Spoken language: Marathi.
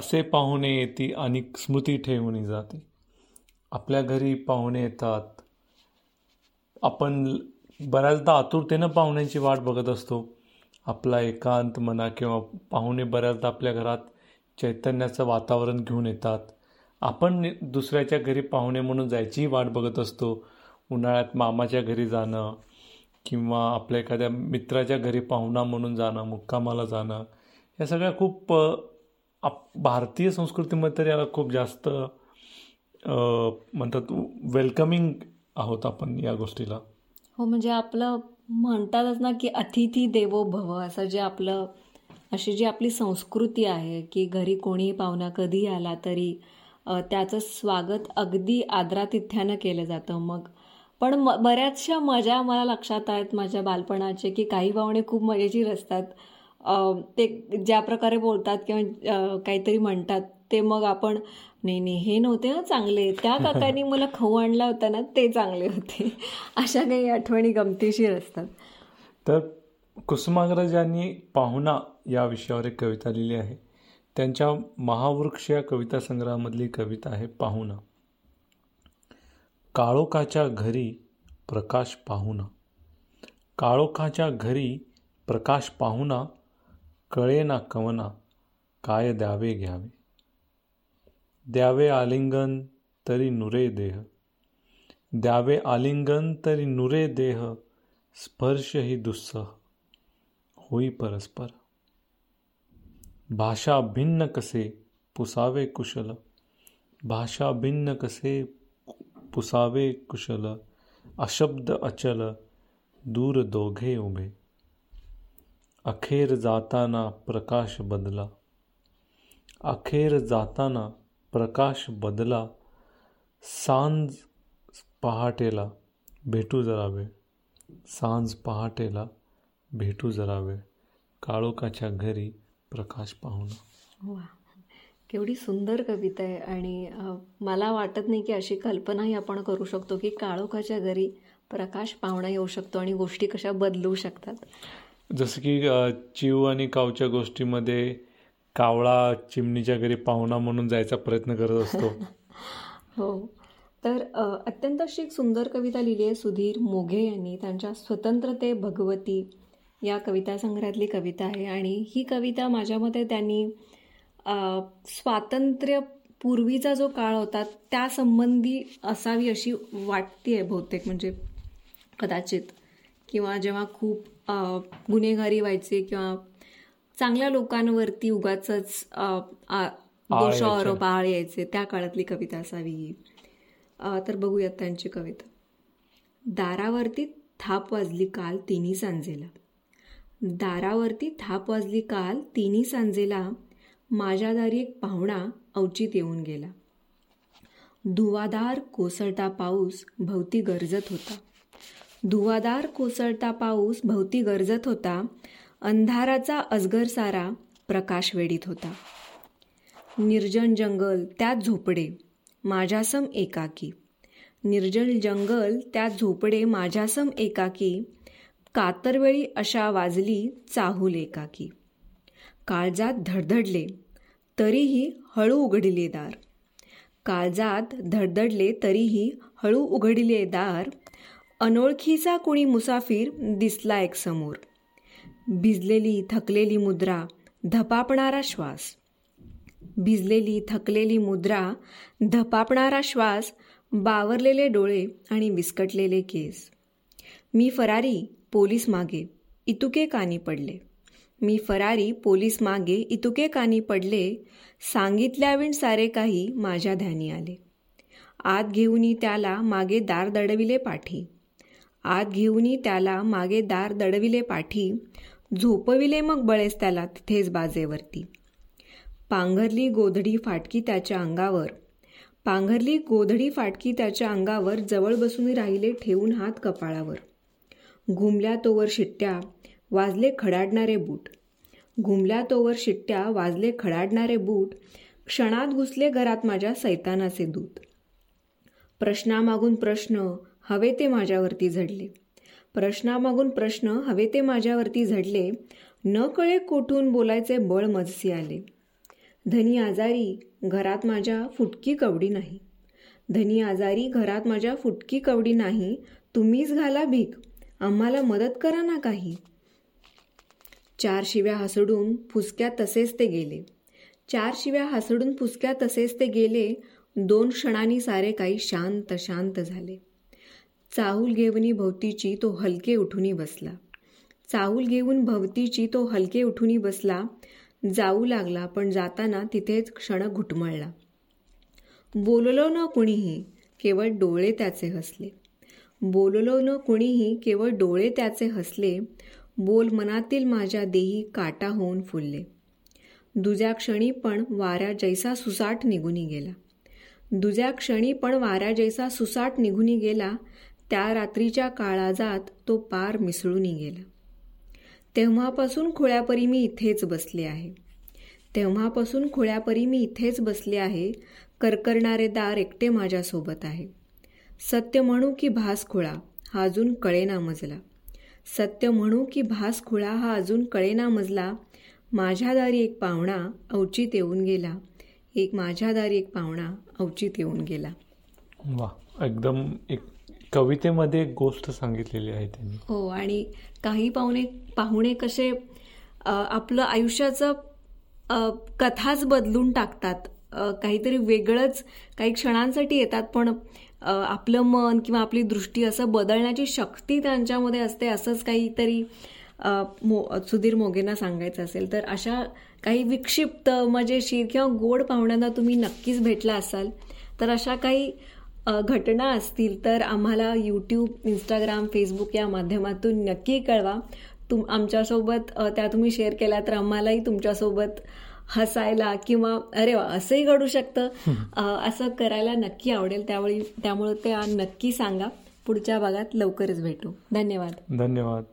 असे पाहुणे येती आणि स्मृती ठेवून जाते. आपल्या घरी पाहुणे येतात. आपण बऱ्याचदा आतुरतेनं पाहुण्यांची वाट बघत असतो. आपला एकांत म्हणा किंवा पाहुणे बऱ्याचदा आपल्या घरात चैतन्याचं वातावरण घेऊन येतात. आपण दुसऱ्याच्या घरी पाहुणे म्हणून जायचीही वाट बघत असतो. उन्हाळ्यात मामाच्या घरी जाणं किंवा आपल्या एखाद्या मित्राच्या घरी पाहुणा म्हणून जाणं मुक्कामाला जाणं या सगळ्या खूप आप भारतीय संस्कृतीमध्ये तर याला खूप जास्त म्हणतात वेलकमिंग आहोत आपण या गोष्टीला. हो म्हणजे आपलं म्हणतातच ना की अतिथी देवो भव असं जे आपलं अशी जी आपली संस्कृती आहे की घरी कोणीही पाहुणा कधी आला तरी त्याचं स्वागत अगदी आदरातिथ्यानं केलं जातं. मग पण म बऱ्याचशा मजा मला लक्षात आहेत माझ्या बालपणाचे की काही पाहुणे खूप मजेशीर असतात. ते ज्या प्रकारे बोलतात किंवा काहीतरी म्हणतात ते मग आपण नाही नाही हे नव्हते ना चांगले. त्या काकांनी मला खाऊ आणला होता ना ते चांगले होते. अशा काही आठवणी गमतीशीर असतात. तर कुसुमाग्रज यांनी पाहुणा या विषयावर एक कविता लिहिली आहे. त्यांच्या महावृक्ष या कविता संग्रहामधली कविता आहे पाहुणा. काळोखाच्या घरी प्रकाश पाहुणा. काळोखाच्या घरी प्रकाश पाहुणा कळे ना कवना काय द्यावे घ्यावे? द्यावे आलिंगन तरी नुरे देह. द्यावे आलिंगन तरी नुरे देह स्पर्श ही दुस्सह होई परस्पर. भाषा भिन्न कसे पुसावे कुशल? भाषा भिन्न कसे पुसावे कुशल? अशब्द अचल दूर दोघे उभे. अखेर जाताना प्रकाश बदला. अखेर जाताना प्रकाश बदला. सांज पहाटेला भेटू जरा वेळ सांज पहाटेला भेटू जरा वेळ काळोखाच्या घरी प्रकाश पाहुणा. वा केवढी सुंदर कविता आहे आणि मला वाटत नाही की अशी कल्पनाही आपण करू शकतो की काळोखाच्या घरी प्रकाश पाहुणा येऊ शकतो आणि गोष्टी कशा बदलू शकतात. जसं की चिव आणि कावच्या गोष्टीमध्ये कावळा चिमणीच्या घरी पाहुणा म्हणून जायचा प्रयत्न करत असतो. हो. तर अत्यंत अशी एक सुंदर कविता लिहिली आहे सुधीर मोघे यांनी. त्यांच्या स्वतंत्रते भगवती या कविता संग्रहातली कविता आहे. आणि ही कविता माझ्या मते त्यांनी स्वातंत्र्य पूर्वीचा जो काळ होता त्या संबंधी असावी अशी वाटते आहे बहुतेक. म्हणजे कदाचित किंवा जेव्हा खूप गुन्हेगारी व्हायचे किंवा चांगल्या लोकांवरती उगाच दोष आरोप आळ यायचे. त्या काळातली कविता असावी. तर बघूयात त्यांची कविता. दारावरती थाप वाजली काल तिन्ही सांजेला. दारावरती थाप वाजली काल तिन्ही सांजेला. माझ्या दारी एक पाहुणा अवचित येऊन गेला. धुवादार कोसळता पाऊस भवती गरजत होता. धुवादार कोसळता पाऊस भोवती गरजत होता. अंधाराचा अजगर सारा प्रकाश वेडीत होता. निर्जन जंगल त्यात झोपडे माझ्यासम एकाकी. निर्जन जंगल त्यात झोपडे माझ्यासम एकाकी. कातरवेळी अशा वाजली चाहूल एकाकी. काळजात धडधडले तरीही हळू उघडले दार. काळजात धडधडले तरीही हळू उघडले दार. अनोळखीचा कुणी मुसाफिर दिसला एक समोर. भिजलेली थकलेली मुद्रा धपापणारा श्वास. भिजलेली थकलेली मुद्रा धपापणारा श्वास बावरलेले डोळे आणि विस्कटलेले केस. मी फरारी पोलीस मागे इतुके कानी पडले. मी फरारी पोलीस मागे इतुके कानी पडले सांगितल्याविण सारे काही माझ्या ध्यानी आले. आत घेऊनी त्याला मागे दार दडविले पाठी. आत घेऊनही त्याला मागे दार दडविले पाठी झोपविले मग बळेस त्याला तिथेच बाजेवरती. पांघरली गोधडी फाटकी त्याच्या अंगावर. पांघरली गोधडी फाटकी त्याच्या अंगावर जवळ बसून राहिले ठेवून हात कपाळावर. घुमल्या तोवर शिट्ट्या वाजले खडाडणारे बूट. घुमल्या तोवर शिट्ट्या वाजले खडाडणारे बूट. क्षणात घुसले घरात माझ्या सैतानाचे दूत. प्रश्नामागून प्रश्न हवे ते माझ्यावरती झडले. प्रश्नामागून प्रश्न हवे ते माझ्यावरती झडले. न कळे कोठून बोलायचे बळ मजसी आले. धनी आजारी घरात माझ्या फुटकी कवडी नाही. धनी आजारी घरात माझ्या फुटकी कवडी नाही. तुम्हीच घाला भीक. आम्हाला मदत करा ना काही. चार शिव्या हसडून फुसक्या तसेच ते गेले. चार शिव्या हसडून फुसक्या तसेच ते गेले. दोन क्षणांनी सारे काही शांत शांत झाले. चाहूल घेऊनी भोवतीची तो हलके उठूनी बसला. चाहूल घेऊन भवतीची तो हलके उठूनी बसला. जाऊ लागला पण जाताना तिथेच क्षण घुटमळला. बोललो न कुणीही केवळ डोळे त्याचे हसले. बोललो न कुणीही केवळ डोळे त्याचे हसले. बोल मनातील माझ्या देही काटा होऊन फुलले. दुज्या क्षणी पण वाऱ्या जैसा सुसाट निघूनी गेला. दुज्या क्षणी पण वाऱ्या जैसा सुसाट निघूनी गेला. त्या रात्रीच्या काळाजात तो पार मिसळून गेला तेव्हापासून खोळ्यापरी मी इथेच बसले आहे. तेव्हापासून खोळ्यापरी मी इथेच बसले आहे करकरणारे दार एकटे माझ्यासोबत आहे. सत्य म्हणू की भासखुळा हा अजून कळेना मजला. सत्य म्हणू की भास खुळा हा अजून कळेना मजला. माझ्या दारी एक पाहुणा अवचित येऊन गेला. एक माझ्या दारी एक पाहुणा अवचित येऊन गेला. वा एकदम एक कवितेमध्ये एक गोष्ट सांगितलेली आहे त्यांनी. हो आणि काही पाहुणे पाहुणे कसे आपलं आयुष्याचं कथाच बदलून टाकतात. काहीतरी वेगळंच काही क्षणांसाठी येतात पण आपलं मन किंवा आपली दृष्टी असं बदलण्याची शक्ती त्यांच्यामध्ये असते असंच काहीतरी मो सुधीर मोगेंना सांगायचं असेल तर अशा काही विक्षिप्त मजेशीर किंवा गोड पाहुण्यांना तुम्ही नक्कीच भेटला असाल तर अशा काही घटना असतील तर आम्हाला यूट्यूब इंस्टाग्राम फेसबुक या माध्यमातून नक्की कळवा. तुम आमच्यासोबत त्या तुम्ही शेअर केल्या तर आम्हालाही तुमच्यासोबत हसायला किंवा अरे वा असंही घडू शकतं. असं करायला नक्की आवडेल. त्यावेळी त्यामुळे त्या नक्की सांगा. पुढच्या भागात लवकरच भेटू. धन्यवाद. धन्यवाद.